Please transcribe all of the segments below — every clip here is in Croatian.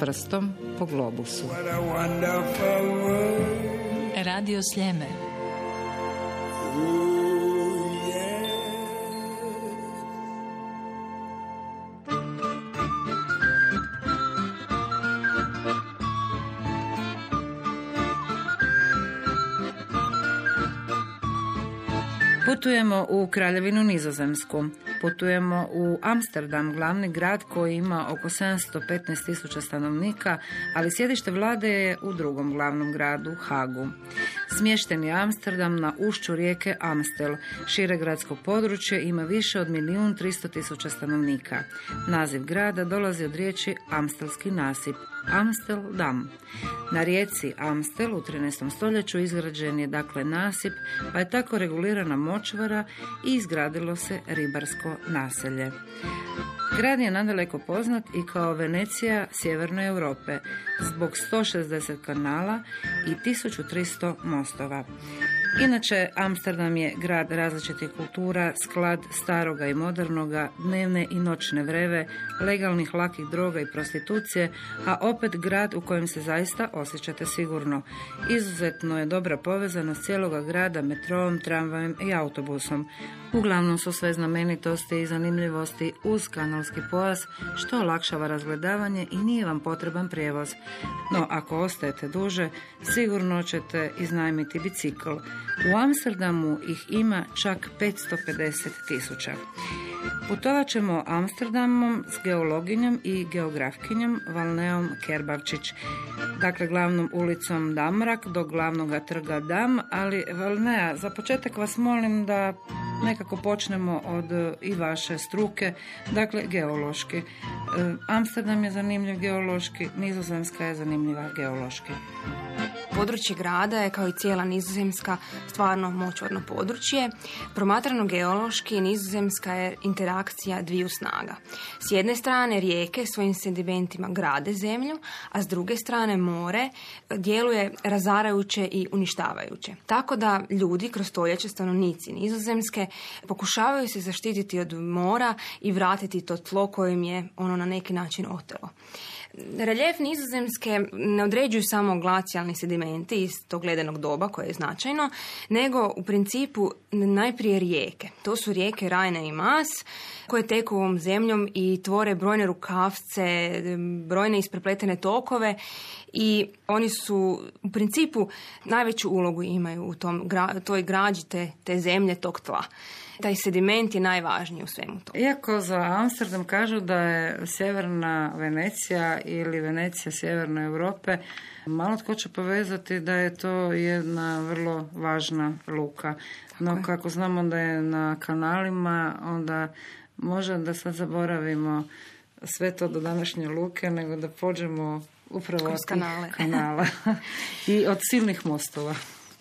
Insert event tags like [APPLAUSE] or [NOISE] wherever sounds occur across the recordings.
prstom po globusu. Radio Sljeme. Putujemo u Kraljevinu Nizozemsku. Putujemo u Amsterdam, glavni grad koji ima oko 715 tisuća stanovnika, ali sjedište vlade je u drugom glavnom gradu, Hagu. Smješten je Amsterdam na ušću rijeke Amstel. Šire gradsko područje ima više od milijun tristo tisuća stanovnika. Naziv grada dolazi od riječi Amstelski nasip. Amsterdam. Na rijeci Amstel u 13. stoljeću izgrađen je dakle nasip, pa je tako regulirana močvara i izgradilo se ribarsko naselje. Grad je nadaleko poznat i kao Venecija sjeverne Europe zbog 160 kanala i 1300 mostova. Inače, Amsterdam je grad različitih kultura, sklad staroga i modernoga, dnevne i noćne vreve, legalnih lakih droga i prostitucije, a opet grad u kojem se zaista osjećate sigurno. Izuzetno je dobra povezanost cijeloga grada metrom, tramvajem i autobusom. Uglavnom su sve znamenitosti i zanimljivosti uz kanalski pojas, što olakšava razgledavanje i nije vam potreban prijevoz. No, ako ostajete duže, sigurno ćete iznajmiti bicikl. U Amsterdamu ih ima čak 550 tisuća. Putovat ćemo Amsterdamom s geologinjom i geografkinjom Valneom Kerbavčić. Dakle, glavnom ulicom Damrak do glavnog trga Dam, ali Valnea, za početak vas molim da nekako počnemo od e, i vaše struke, dakle geološki. E, Amsterdam je zanimljiv geološki, Nizozemska je zanimljiva geološki. Područje grada je kao i cijela nizozemska stvarno močvarno područje. Promatrano geološki nizozemska je interakcija dviju snaga. S jedne strane rijeke svojim sedimentima grade zemlju, a s druge strane more djeluje razarajuće i uništavajuće. Tako da ljudi kroz stoljeće stanovnici nizozemske pokušavaju se zaštititi od mora i vratiti to tlo kojim je ono na neki način otelo. Reljef nizozemske ne određuju samo glacijalni sedimenti iz tog ledenog doba koje je značajno, nego u principu najprije rijeke. To su rijeke Rajne i Mas koje teku ovom zemljom i tvore brojne rukavce, brojne isprepletene tokove i oni su u principu najveću ulogu imaju u tom, toj građi te, te zemlje, tog tla taj sediment je najvažniji u svemu to. Iako za Amsterdam kažu da je sjeverna Venecija ili Venecija sjeverne Europe, malo tko će povezati da je to jedna vrlo važna luka. No kako znamo da je na kanalima, onda može da sad zaboravimo sve to do današnje luke, nego da pođemo upravo od kanale. kanala [LAUGHS] i od silnih mostova.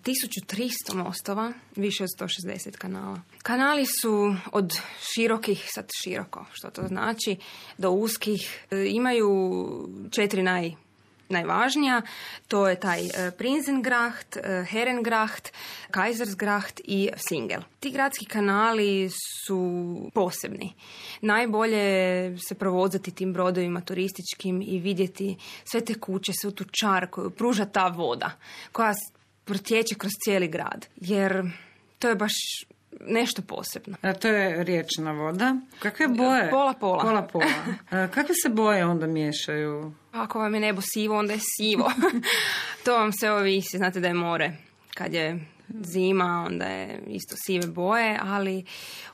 1300 mostova, više od 160 kanala. Kanali su od širokih, sad široko, što to znači, do uskih. E, imaju četiri naj najvažnija, to je taj e, Prinzengracht, e, Herengracht, Kaisersgracht i Singel. Ti gradski kanali su posebni. Najbolje se provozati tim brodovima turističkim i vidjeti sve te kuće, sve tu čar koju pruža ta voda, koja protječe kroz cijeli grad. Jer to je baš nešto posebno. A to je riječna voda. Kakve boje? Pola pola. Pola pola. [LAUGHS] kakve se boje onda miješaju? Ako vam je nebo sivo, onda je sivo. [LAUGHS] to vam se ovisi. Znate da je more. Kad je zima, onda je isto sive boje, ali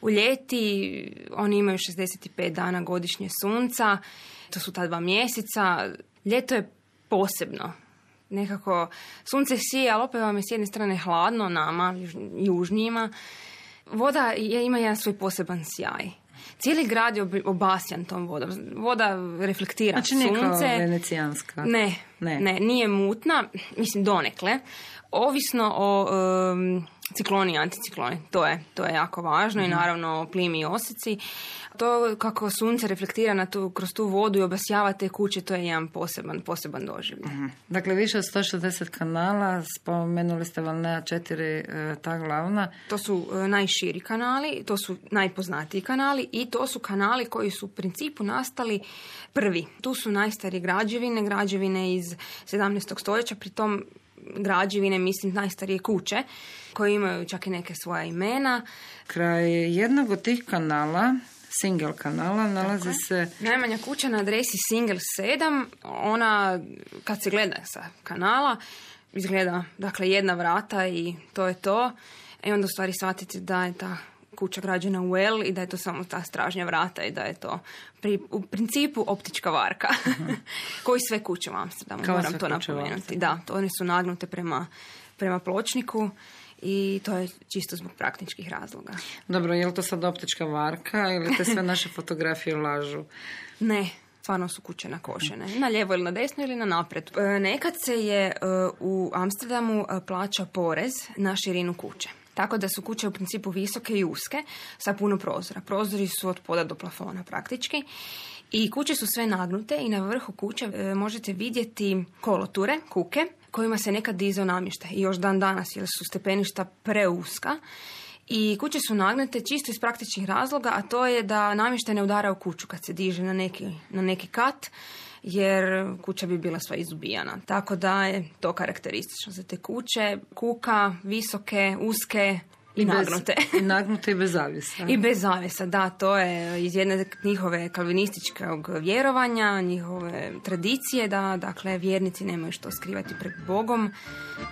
u ljeti oni imaju 65 dana godišnje sunca. To su ta dva mjeseca. Ljeto je posebno nekako sunce sije, ali opet vam je s jedne strane hladno nama, južnijima. Voda je, ima jedan svoj poseban sjaj. Cijeli grad je obasjan tom vodom. Voda reflektira znači, sunce. venecijanska. Ne, ne, ne, nije mutna, mislim donekle. Ovisno o cikloni i anticikloni. To je, to je jako važno i naravno plimi i osici. To kako sunce reflektira na tu, kroz tu vodu i obasjava te kuće, to je jedan poseban, poseban doživljaj. Dakle, više od 160 kanala, spomenuli ste Valnea četiri e, ta glavna. To su e, najširi kanali, to su najpoznatiji kanali i to su kanali koji su u principu nastali prvi. Tu su najstarije građevine, građevine iz 17. stoljeća, pri tom građevine, mislim, najstarije kuće, koje imaju čak i neke svoja imena. Kraj jednog od tih kanala, single kanala, nalazi se... Najmanja kuća na adresi Single 7, ona, kad se gleda sa kanala, izgleda, dakle, jedna vrata i to je to. I onda u stvari shvatite da je ta kuća građena u L i da je to samo ta stražnja vrata i da je to pri, u principu optička varka. [LAUGHS] Koji sve kuće u Amsterdamu, Kao moram to napomenuti. Da, to one su nagnute prema, prema pločniku i to je čisto zbog praktičkih razloga. Dobro, je li to sad optička varka ili te sve naše [LAUGHS] fotografije lažu? Ne, stvarno su kuće nakošene. Na lijevo ili na desno ili na napred. E, Nekad se je e, u Amsterdamu e, plaća porez na širinu kuće. Tako da su kuće u principu visoke i uske sa puno prozora. Prozori su od poda do plafona praktički. I kuće su sve nagnute i na vrhu kuće e, možete vidjeti koloture, kuke, kojima se nekad dizao namještaj. I još dan danas jer su stepeništa preuska. I kuće su nagnute čisto iz praktičnih razloga, a to je da namještaj ne udara u kuću kad se diže na neki, na neki kat, jer kuća bi bila sva izubijana. Tako da je to karakteristično za te kuće. Kuka, visoke, uske i, nagnute. Bez, [LAUGHS] I [LAUGHS] nagnute i bez zavisa. I bez zavjesa, da, to je iz jedne njihove kalvinističkog vjerovanja, njihove tradicije, da dakle vjernici nemaju što skrivati pred Bogom,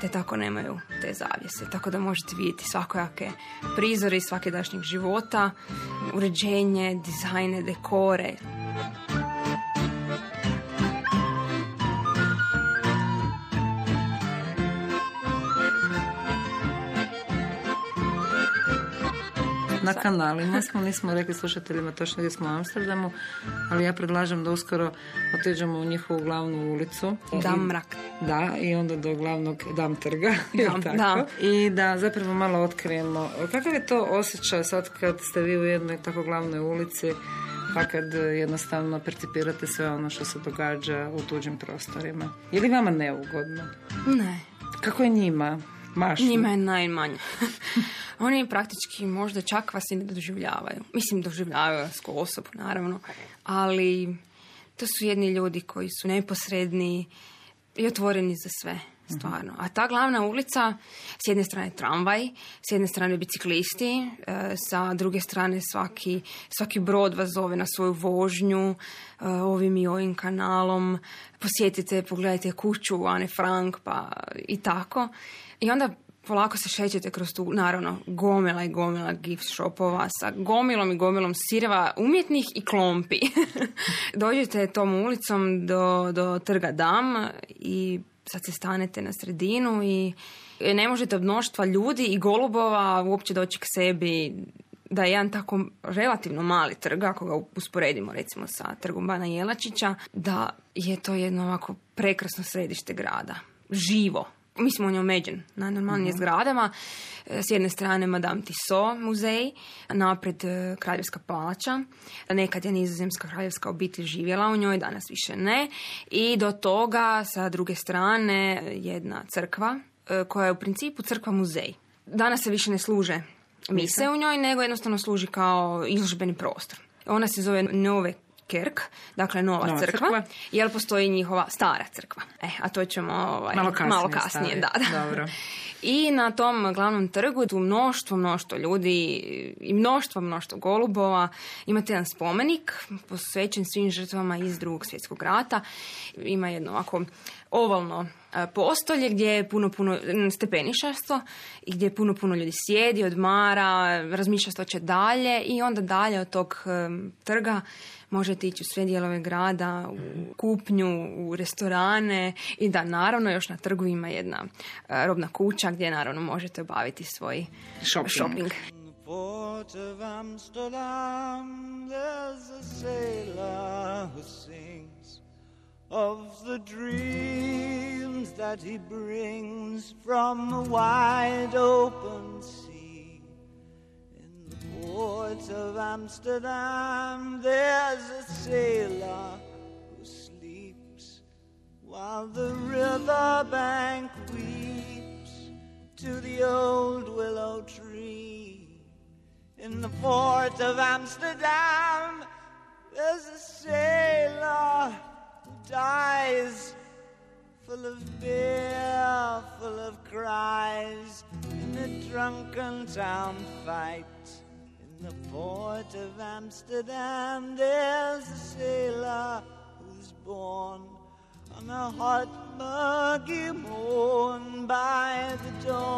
te tako nemaju te zavjese. Tako da možete vidjeti svakojake prizore iz svakidašnjeg života, uređenje, dizajne, dekore. Na kanalima smo, nismo rekli slušateljima točno gdje smo u Amsterdamu, ali ja predlažem da uskoro otiđemo u njihovu glavnu ulicu. Damrak. Da, i onda do glavnog dam trga. [LAUGHS] jel Da, tako? da. I da zapravo malo otkrijemo. Kakav je to osjećaj sad kad ste vi u jednoj tako glavnoj ulici, pa kad jednostavno percipirate sve ono što se događa u tuđim prostorima? Je li vama neugodno? Ne, Kako je njima? Mašu? Njima je najmanje. [LAUGHS] Oni praktički možda čak vas i ne doživljavaju. Mislim, doživljavaju vas kao osobu, naravno. Ali to su jedni ljudi koji su neposredni i otvoreni za sve, stvarno. A ta glavna ulica, s jedne strane tramvaj, s jedne strane biciklisti, e, sa druge strane svaki, svaki brod vas zove na svoju vožnju, e, ovim i ovim kanalom, posjetite, pogledajte kuću Ane Frank, pa i tako. I onda polako se šećete kroz tu, naravno, gomila i gomila gift shopova sa gomilom i gomilom sireva umjetnih i klompi. [LAUGHS] Dođete tom ulicom do, do trga Dam i sad se stanete na sredinu i ne možete od mnoštva ljudi i golubova uopće doći k sebi da je jedan tako relativno mali trg, ako ga usporedimo recimo sa trgom Bana Jelačića, da je to jedno ovako prekrasno središte grada. Živo. Mislim, on je omeđen na normalnije zgradama. E, S jedne strane Madame Tissot muzej, napred e, Kraljevska palača. Nekad je nizozemska kraljevska obitelj živjela u njoj, danas više ne. I do toga, sa druge strane, jedna crkva, e, koja je u principu crkva muzej. Danas se više ne služe mise u njoj, nego jednostavno služi kao izložbeni prostor. Ona se zove Nove Kerk, dakle nova, Nova crkva, crkva. jer postoji njihova stara crkva. E, a to ćemo ovaj, Malo kasnije malo kasnije da, da. Dobro. [LAUGHS] I na tom glavnom trgu je tu mnoštvo, mnoštvo ljudi i mnoštvo, mnoštvo golubova. Imate jedan spomenik posvećen svim žrtvama iz drugog svjetskog rata. Ima jedno ovako ovalno e, postolje gdje je puno, puno stepenišasto i gdje je puno, puno ljudi sjedi, odmara, razmišlja što će dalje i onda dalje od tog em, trga možete ići u sve dijelove grada, u kupnju, u restorane i da naravno još na trgu ima jedna e, robna kuća gdje naravno možete obaviti svoj Shopping. shopping. Port of Amsterdam, there's a sailor who sings of the dreams that he brings from the wide open sea. In the port of Amsterdam, there's a sailor who sleeps while the riverbank weeps to the old willow tree. In the port of Amsterdam, there's a sailor dies full of beer, full of cries in a drunken town fight. In the port of Amsterdam, there's a sailor who's born on a hot, muggy morn by the dawn's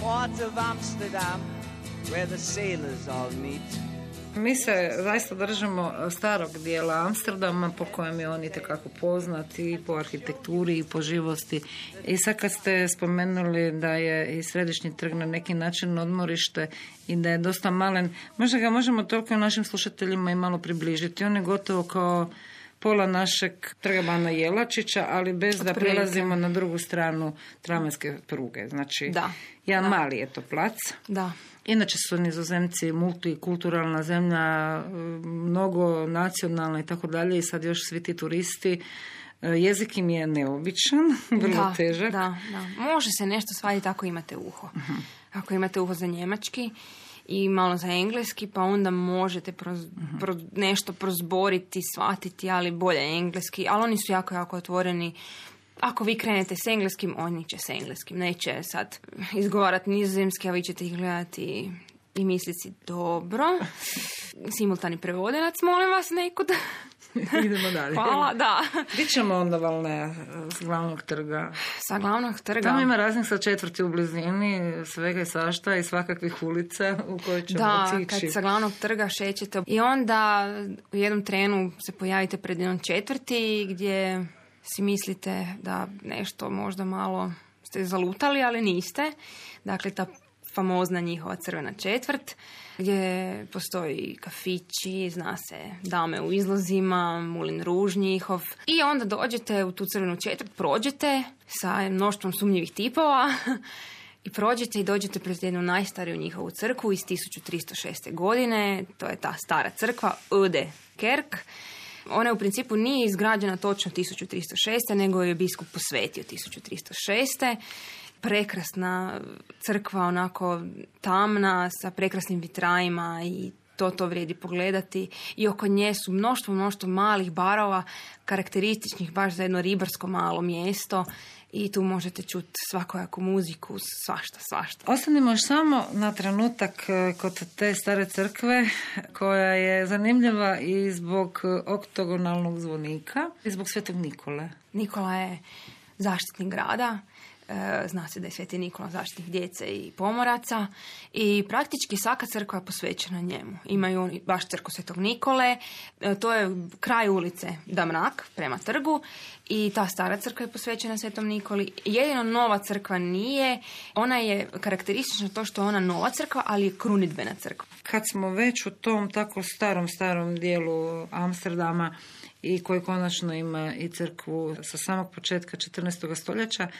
port of Amsterdam, where the sailors all meet. Mi se zaista držimo starog dijela Amsterdama po kojem je on itekako poznat i po arhitekturi i po živosti. I sad kad ste spomenuli da je i središnji trg na neki način odmorište i da je dosta malen, možda ga možemo toliko našim slušateljima i malo približiti. On je gotovo kao pola našeg trga Bana Jelačića, ali bez da prelazimo na drugu stranu tramvajske pruge. Znači, Da, jedan da. mali je to plac. Da. Inače su nizozemci multikulturalna zemlja, mnogo nacionalna i tako dalje i sad još svi ti turisti. E, Jezik im je neobičan, [LAUGHS] vrlo da, težak. Da, da. Može se nešto shvatiti ako imate uho. Mhm. Ako imate uho za njemački i malo za engleski, pa onda možete proz- Mhm. pro- nešto prozboriti, shvatiti, ali bolje engleski. Ali oni su jako, jako otvoreni. Ako vi krenete s engleskim, oni će s engleskim. Neće sad izgovarati nizozemski, a vi ćete ih gledati i misliti si, dobro. [LAUGHS] Simultani prevodilac, molim vas, nekud. [LAUGHS] Idemo dalje. Hvala, da. Gdje ćemo onda valne s glavnog trga? Sa glavnog trga. Tamo ima raznih sa četvrti u blizini, svega i svašta i svakakvih ulica u koje ćemo Da, otići. kad sa glavnog trga šećete i onda u jednom trenu se pojavite pred jednom četvrti gdje si mislite da nešto možda malo ste zalutali, ali niste. Dakle, ta famozna njihova crvena četvrt gdje postoji kafići, zna se dame u izlozima, mulin ruž njihov. I onda dođete u tu crvenu četvrt, prođete sa mnoštvom sumnjivih tipova [LAUGHS] i prođete i dođete pred jednu najstariju njihovu crkvu iz 1306. godine. To je ta stara crkva, Ude Kerk. Ona u principu nije izgrađena točno 1306. nego je biskup posvetio 1306. Prekrasna crkva, onako tamna, sa prekrasnim vitrajima i to to vrijedi pogledati. I oko nje su mnoštvo, mnoštvo malih barova, karakterističnih baš za jedno ribarsko malo mjesto. I tu možete čuti svakojaku muziku, svašta, svašta. Ostanimo još samo na trenutak e, kod te stare crkve koja je zanimljiva i zbog oktogonalnog zvonika i zbog svetog Nikole. Nikola je zaštitnik grada, zna se da je Sveti Nikola zaštitnik djece i pomoraca i praktički svaka crkva je posvećena njemu. Imaju oni baš crkvu Svetog Nikole, e, to je kraj ulice Damrak prema trgu i ta stara crkva je posvećena Svetom Nikoli. Jedino nova crkva nije, ona je karakteristična to što je ona nova crkva, ali je krunidbena crkva. Kad smo već u tom tako starom, starom dijelu Amsterdama i koji konačno ima i crkvu sa samog početka 14. stoljeća, e,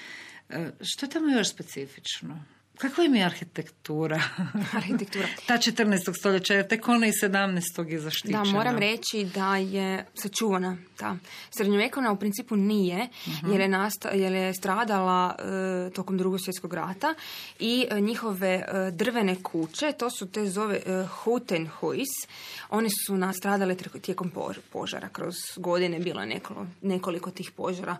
što je tamo još specifično? Kakva im je arhitektura? [LAUGHS] Arhitektura. Ta 14. stoljeća, jer tek ona i 17. je zaštićena. Da, moram reći da je sačuvana ta srednjovjekovna u principu nije, jer, je nasta, jer je stradala e, tokom drugog svjetskog rata i e, njihove e, drvene kuće, to su te zove e, Hutenhuis, one su nastradale tr- tijekom pož- požara. Kroz godine bilo je nekoliko, nekoliko tih požara.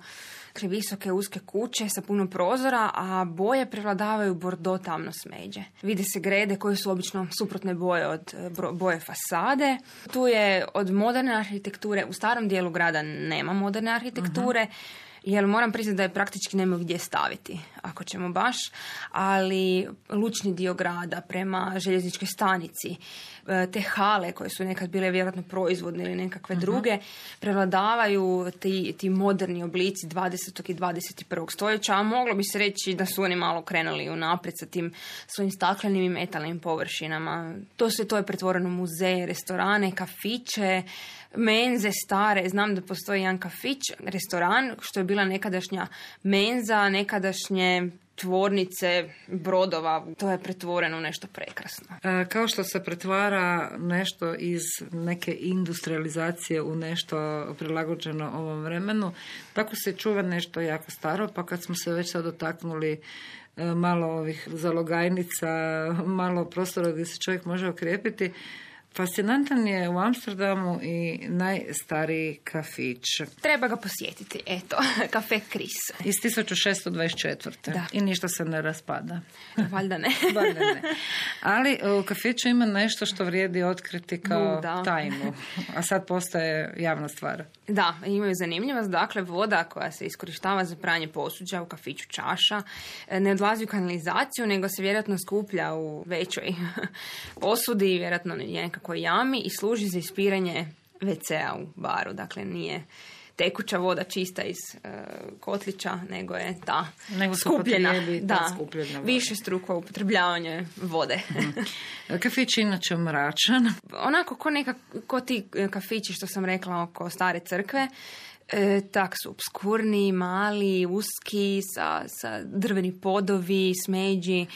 Dakle, visoke, uske kuće sa puno prozora, a boje prevladavaju bordo tamno smeđe. Vide se grede koje su obično suprotne boje od e, boje fasade. Tu je od moderne arhitekture, u starom dijelu grada nema moderne arhitekture. Jer moram priznati da je praktički nemaju gdje staviti, ako ćemo baš, ali lučni dio grada prema željezničkoj stanici, e, te hale koje su nekad bile vjerojatno proizvodne ili nekakve druge, prevladavaju ti, ti moderni oblici 20. i 21. stoljeća, a moglo bi se reći da su oni malo krenuli unaprijed sa tim svojim staklenim i metalnim površinama. To se to je pretvoreno u muzeje, restorane, kafiće, menze stare. Znam da postoji jedan kafić, restoran, što je bila nekadašnja menza, nekadašnje tvornice brodova. To je pretvoreno u nešto prekrasno. E, Kao što se pretvara nešto iz neke industrializacije u nešto prilagođeno ovom vremenu, tako se čuva nešto jako staro, pa kad smo se već sad dotaknuli e, malo ovih zalogajnica, [LAUGHS] malo prostora gdje se čovjek može okrijepiti, Fascinantan je u Amsterdamu i najstariji kafić Treba ga posjetiti, eto, [LAUGHS] kafe Kris. iz 1624. Da. I ništa se ne raspada. [LAUGHS] Valjda ne. [LAUGHS] Valjda ne. Ali e, u kafiću ima nešto što vrijedi otkriti kao U, da. tajnu, a sad postaje javna stvar. Da, imaju zanimljivost. Dakle, voda koja se iskorištava za pranje posuđa u kafiću čaša e, ne odlazi u kanalizaciju, nego se vjerojatno skuplja u većoj posudi, vjerojatno je nekakvoj jami i služi za ispiranje WC-a u baru. Dakle, nije tekuća voda čista iz e, kotlića, nego je ta Nego skupljena. ta Da, skupljena voda. više struko upotrebljavanje vode. Kafić je inače mračan. onako ko, neka, ko ti e, kafići što sam rekla oko stare crkve, e, tak su obskurni, mali, uski, sa, sa drveni podovi, smeđi.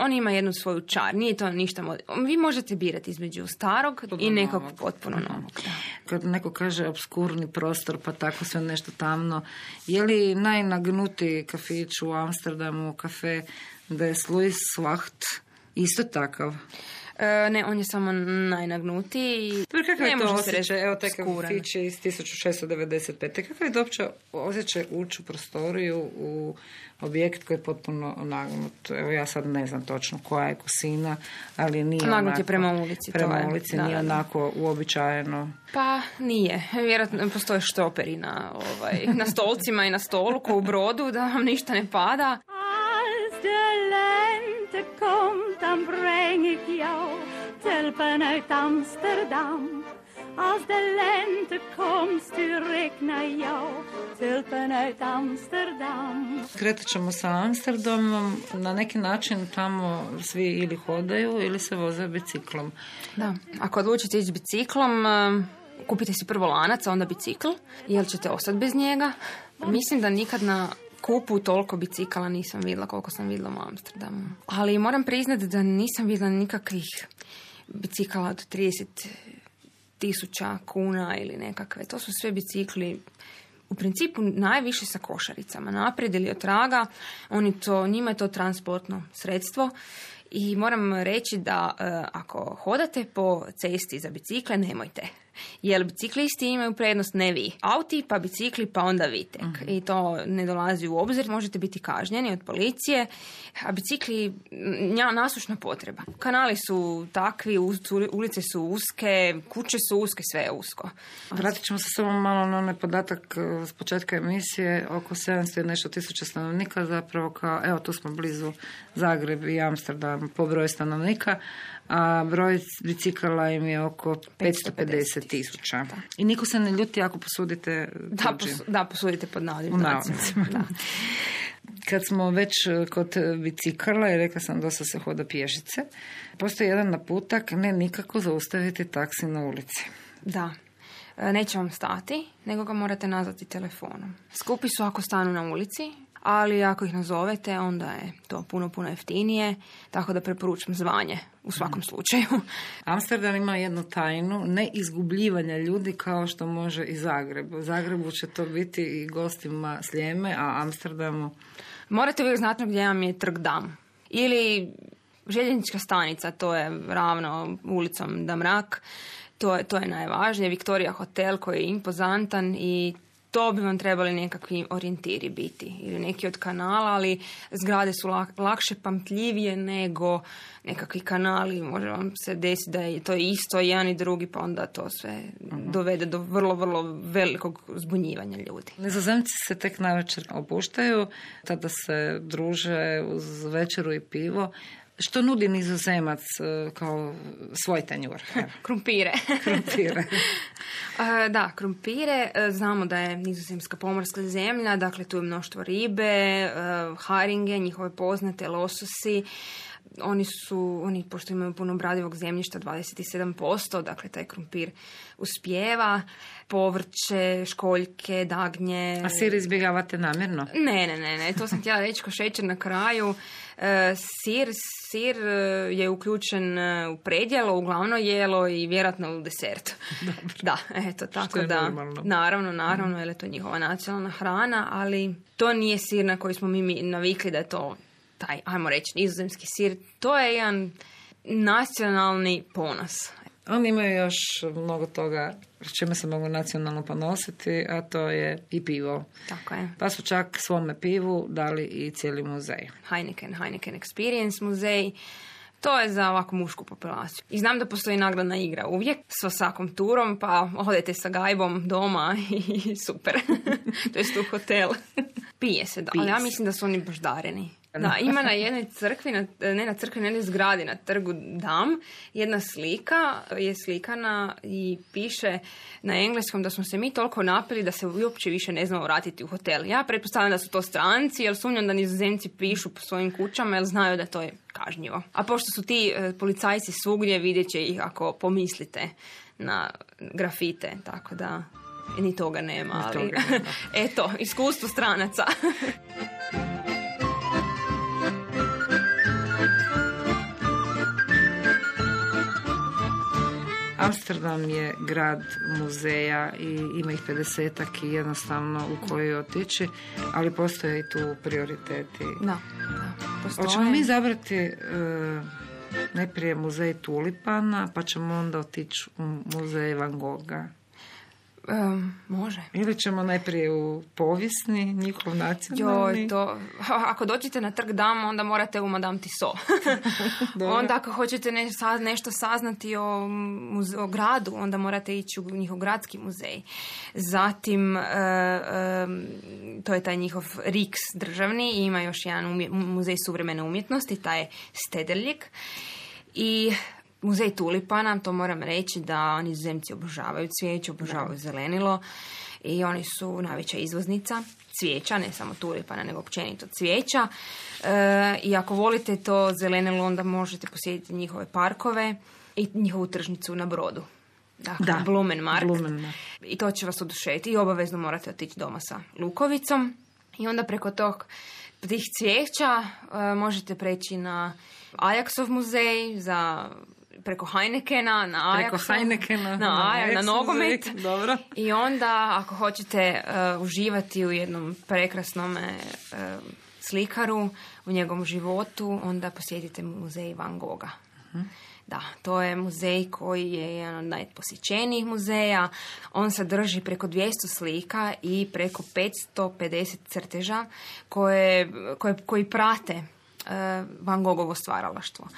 On ima jednu svoju čar, nije to ništa... mo- Vi možete birati između starog i nekog novog. potpuno novog. Da. Kad neko kaže obskurni prostor, pa tako sve nešto tamno. Je li najnagnutiji kafić u Amsterdamu, kafe Des Louis Slacht, isto takav? E, ne, on je samo najnagnutiji. Dobro, kakav je to osjećaj? Evo, kafić je iz 1695. Kakav je uopće osjećaj ući u prostoriju u objekt koji je potpuno nagnut? Evo, ja sad ne znam točno koja je kusina, ali nije Nagnut je prema ulici, to Prema je. ulici, Da, nije da, da. onako uobičajeno. Pa nije. Vjerojatno postoje štoperi na, ovaj, na stolcima i na stolu ko u brodu da vam ništa ne pada. Lente komt, dan breng ik jou tulpen uit Amsterdam. Als de lente komt, stuur ik naar jou tulpen uit Amsterdam. Kretat ćemo sa Amsterdamom. Na neki način tamo svi ili hodaju ili se voze biciklom. Da. Ako odlučite ići biciklom, um, kupite si prvo lanac, a onda bicikl, jer ćete ostati bez njega. Mislim da nikad na kupu toliko bicikala nisam vidjela koliko sam vidjela u Amsterdamu. Ali moram priznati da nisam vidjela nikakvih bicikala od 30 tisuća kuna ili nekakve. To su sve bicikli u principu najviše sa košaricama, naprijed ili od traga, oni to, njima je to transportno sredstvo i moram reći da e, ako hodate po cesti za bicikle, nemojte. Jer biciklisti imaju prednost, ne vi. Auti, pa bicikli, pa onda vi tek. I to ne dolazi u obzir. Možete biti kažnjeni od policije, a bicikli nja, nasušna potreba. Kanali su takvi, ulice su uske, kuće su uske, sve je usko. Vratit ćemo se samo malo na onaj podatak e, s početka emisije, oko 700 i nešto tisuća stanovnika, zapravo kao, evo tu smo blizu Zagreb i Amsterdam po broju stanovnika, a broj bicikala im je oko 550 tisuća. I niko se ne ljuti ako posudite Da, tuđi. pos, da posudite pod navodnim navodnicima. Da. Kad smo već e, kod bicikala i rekla sam dosta se hoda pješice, postoji jedan naputak, ne nikako zaustaviti taksi na ulici. Da. E, Neće vam stati, nego ga morate nazvati telefonom. Skupi su ako stanu na ulici, ali ako ih nazovete, onda je to puno, puno jeftinije, tako da preporučam zvanje u svakom slučaju. [LAUGHS] Amsterdam ima jednu tajnu ne izgubljivanja ljudi kao što može i Zagreb. U Zagrebu će to biti i gostima Sljeme, a Amsterdamu Morate uvijek znati gdje vam je trg dam. Ili željeznička stanica, to je ravno ulicom Damrak. To je, to je najvažnije. Viktorija hotel koji je impozantan i to bi vam trebali nekakvi orijentiri biti ili neki od kanala, ali zgrade su lak- lakše pamtljivije nego nekakvi kanali. Može vam se desiti da je to isto jedan i drugi, pa onda to sve dovede do vrlo, vrlo velikog zbunjivanja ljudi. Nizozemci se tek navečer opuštaju, tada se druže uz večeru i pivo. Što nudi nizozemac e, kao svoj tanjur? [LAUGHS] Krumpire. Krumpire. [LAUGHS] E, Da, krumpire, e, znamo da je nizozemska pomorska zemlja, dakle tu je mnoštvo ribe, haringe, njihove poznate lososi, oni su, oni pošto imaju puno obradivog zemljišta, 27%, dakle taj krumpir uspijeva, povrće, školjke, dagnje. A sir izbjegavate namjerno? Ne, ne, ne, ne, to sam htjela reći ko šećer na kraju. E, sir, sir e, je uključen e, u predjelo, u glavno jelo i vjerojatno u desert. Da, eto, tako je da, normalno. naravno, naravno, jer je to njihova nacionalna hrana, ali to nije sir na koji smo mi mi navikli da je to taj, ajmo reći, nizozemski sir. To je jedan nacionalni ponos. Oni imaju još mnogo toga s čime se mogu nacionalno ponositi, a to je i pivo. Tako je. Pa su čak svome pivu dali i cijeli muzej. Heineken, Heineken Experience muzej. To je za ovako mušku populaciju. I znam da postoji nagradna igra uvijek sa svakom turom, pa odete sa gajbom doma [LAUGHS] i super. [LAUGHS] to jest u hotel. [LAUGHS] Pije se, da. Pije Ali ja mislim da su oni baždareni. Da, ima na jednoj crkvi, na, ne na crkvi, na jednoj zgradi na trgu Dam, jedna slika je slikana i piše na engleskom da smo se mi toliko napili da se uopće više ne znamo vratiti u hotel. Ja pretpostavljam da su to stranci, jer sumnjam da nizozemci pišu po svojim kućama, jer znaju da to je kažnjivo. A pošto su ti e, policajci svugdje, vidjet će ih ako pomislite na grafite, tako da ni toga nema, Ni ali toga nema. [LAUGHS] eto, iskustvo stranaca. [LAUGHS] Amsterdam je grad muzeja i ima ih 50 i jednostavno u koji otići, ali postoje i tu prioriteti. Da, da. Hoćemo mi zabrati e, najprije muzej tulipana, pa ćemo onda otići u muzej Van Gogha. Em, može. Ili ćemo najprije u povijesni, njihov nacionalni. Joj, to... Ako dođete na trg dam, onda morate u Madame Tissot. [LAUGHS] Onda ako hoćete ne, sa- nešto saznati o, muze- o gradu, onda morate ići u njihov gradski muzej. Zatim, e, em, to je taj njihov Riks državni i ima još jedan umje- muzej suvremene umjetnosti, taj je Stederljik. I muzej tulipana, to moram reći da oni zemci obožavaju cvijeće, obožavaju zelenilo i oni su najveća izvoznica cvijeća, ne samo tulipana, nego općenito cvijeća. E, I ako volite to zelenilo, onda možete posjetiti njihove parkove i njihovu tržnicu na brodu. Dakle, Da, Blumenmarkt. Blumenmarkt. I to će vas oduševiti i obavezno morate otići doma sa lukovicom. I onda preko tog tih cvijeća e, možete preći na Ajaxov muzej, za preko Heinekena, na Preko Ajaxov, Heinekena, na, na Ajax, na Ajax nogomet. dobro. I onda, ako hoćete e, uživati u jednom prekrasnom e, slikaru, u njegovom životu, onda posjetite muzej Van Gogha. Da, to je muzej koji je jedan od najposjećenijih muzeja. On sadrži preko 200 slika i preko 550 crteža koje, koje, koji prate Van Gogovo stvaralaštvo.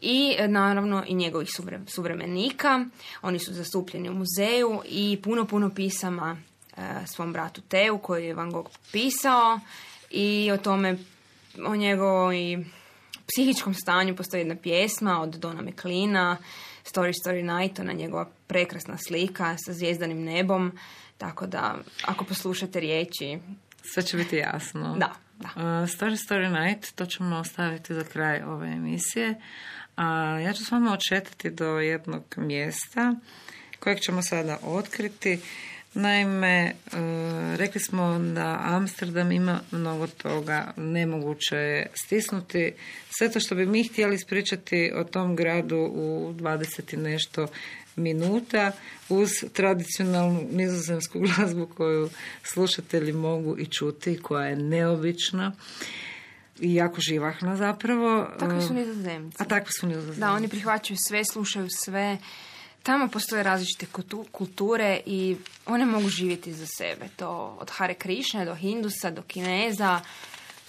I e, naravno i njegovih suvre- suvremenika. Oni su zastupljeni u muzeju i puno, puno pisama e, svom bratu Teu koji je Van Gogh pisao i o tome, o njegovoj psihičkom stanju postoji jedna pjesma od Dona McLeana, Story Story Night, ona njegova prekrasna slika sa zvijezdanim nebom, tako da ako poslušate riječi, Sve će biti jasno. Da, da. Uh, Story Story Night, to ćemo ostaviti za kraj ove emisije. A ja ću s vama odšetati do jednog mjesta kojeg ćemo sada otkriti. Naime, e, rekli smo da Amsterdam ima mnogo toga, nemoguće je stisnuti. Sve to što bi mi htjeli ispričati o tom gradu u 20 i nešto minuta uz tradicionalnu nizozemsku [LAUGHS] glazbu koju slušatelji mogu i čuti, koja je neobična i jako živahna zapravo. takvi su E, nizozemci. A takvi su nizozemci. Da, oni prihvaćaju sve, slušaju sve, Tamo postoje različite kultu- kulture i one mogu živjeti za sebe. To od Hare Krišne do Hindusa do Kineza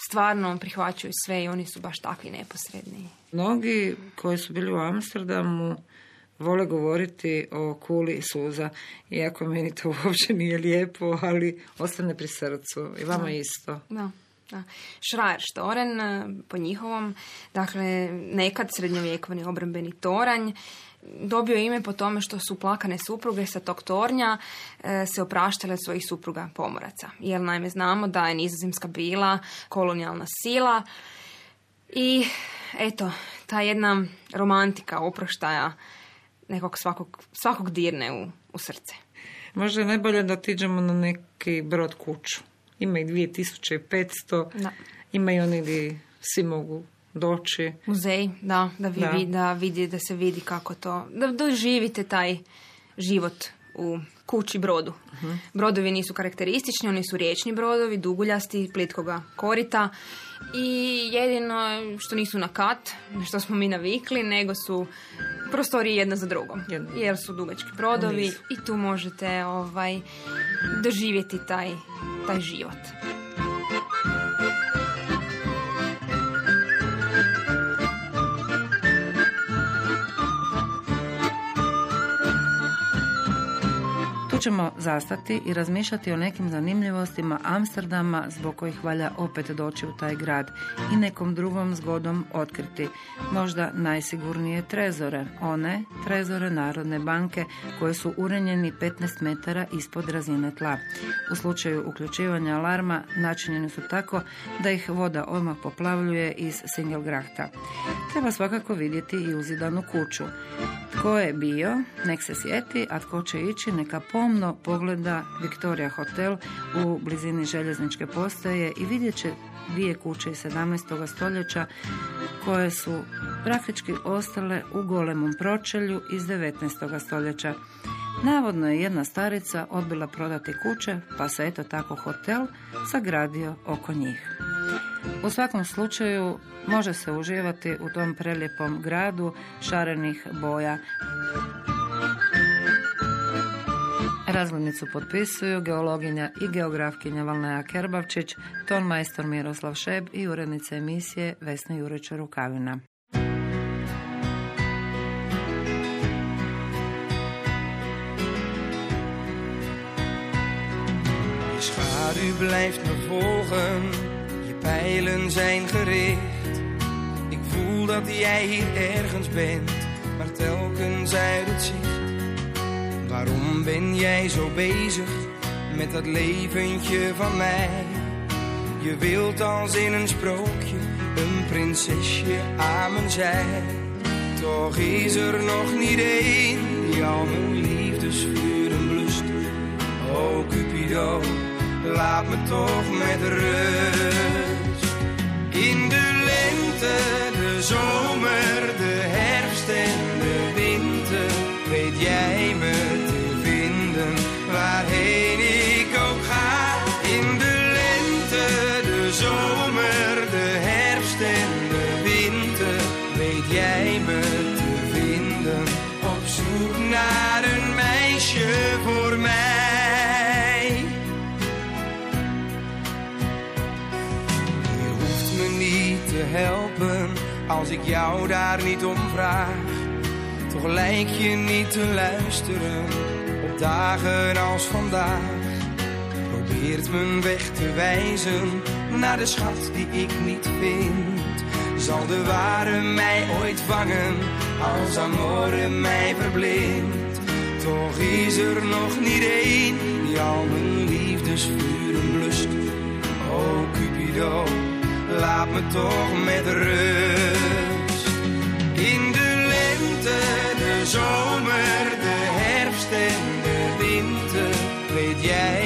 stvarno prihvaćaju sve i oni su baš takvi neposredni. Mnogi koji su bili u Amsterdamu vole govoriti o kuli suza, iako meni to [LAUGHS] uopće nije lijepo, ali ostane pri srcu. I vama isto. Da, da. Schreier Štoren, eh, po njihovom, dakle, nekad srednjovjekovni obrambeni toranj, dobio ime po tome što su plakane supruge sa tog tornja eh, se opraštale od svojih supruga pomoraca. Jer naime znamo da je nizozemska bila kolonijalna sila i eto, ta jedna romantika oproštaja nekog svakog, svakog dirne u, u srce. Možda je najbolje da otiđemo na neki brod kuću. Ima ih 2500, Da. ima i oni gdje svi mogu doći. Muzej, da, da, vi, Da. da vidi, da se vidi kako to, da doživite taj život u kući brodu. Brodovi nisu karakteristični, oni su riječni brodovi, duguljasti, plitkoga korita i jedino što nisu na kat, što smo mi navikli, nego su prostorije jedna za drugom. Jedna. Jer su dugački brodovi Nisu. i tu možete ovaj, doživjeti taj, taj život. Ćemo zastati i razmišljati o nekim zanimljivostima Amsterdama zbog kojih valja opet doći u taj grad i nekom drugom zgodom otkriti možda najsigurnije trezore, one trezore Narodne banke koje su urenjeni 15 metara ispod razine tla. U slučaju uključivanja alarma načinjeni su tako da ih voda odmah poplavljuje iz Singelgrahta. Treba svakako vidjeti i uzidanu kuću. Tko je bio, nek se sjeti, a tko će ići, neka pomno pogleda Victoria Hotel u blizini željezničke postaje i vidjet će dvije kuće iz 17. stoljeća koje su praktički ostale u golemom pročelju iz 19. stoljeća. Navodno je jedna starica odbila prodati kuće, pa se eto tako hotel sagradio oko njih. U svakom slučaju može se uživati u tom prelijepom gradu šarenih boja. Razglednicu potpisuju geologinja i geografkinja Valnaja Kerbavčić, tonmajstor Miroslav Šeb i urednica emisije Vesna Jurića Rukavina. Je schaduw blijft me volgen, je pijlen zijn gericht. Ik voel dat jij hier ergens bent, maar telkens uit het zicht. Waarom ben jij zo bezig met dat leventje van mij? Je wilt als in een sprookje een prinsesje aan mijn zij. Toch is er nog niet één die al mijn liefdesvuren blust. Oh Cupido, laat me toch met rust. Jou daar niet om vraag. Toch lijk je niet te luisteren op dagen als vandaag. Probeert mijn weg te wijzen naar de schat die ik niet vind. Zal de ware mij ooit vangen als amore mij verblindt? Toch is er nog niet één die al mijn liefdesvuren blust. Oh Cupido, laat me toch met rust. Jij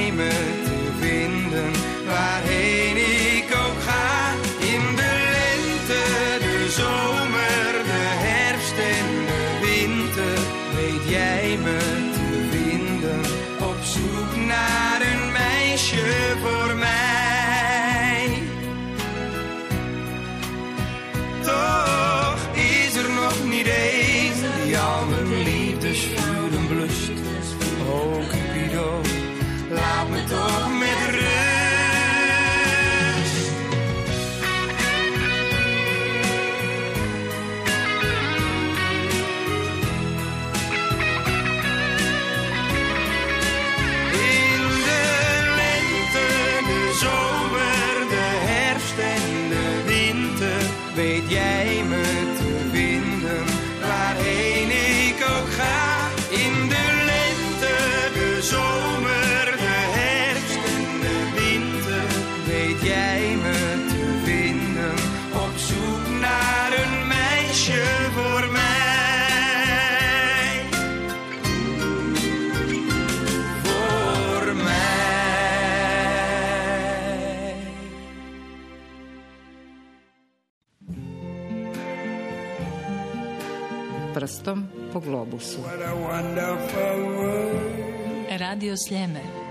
globusu. Radio Sljeme.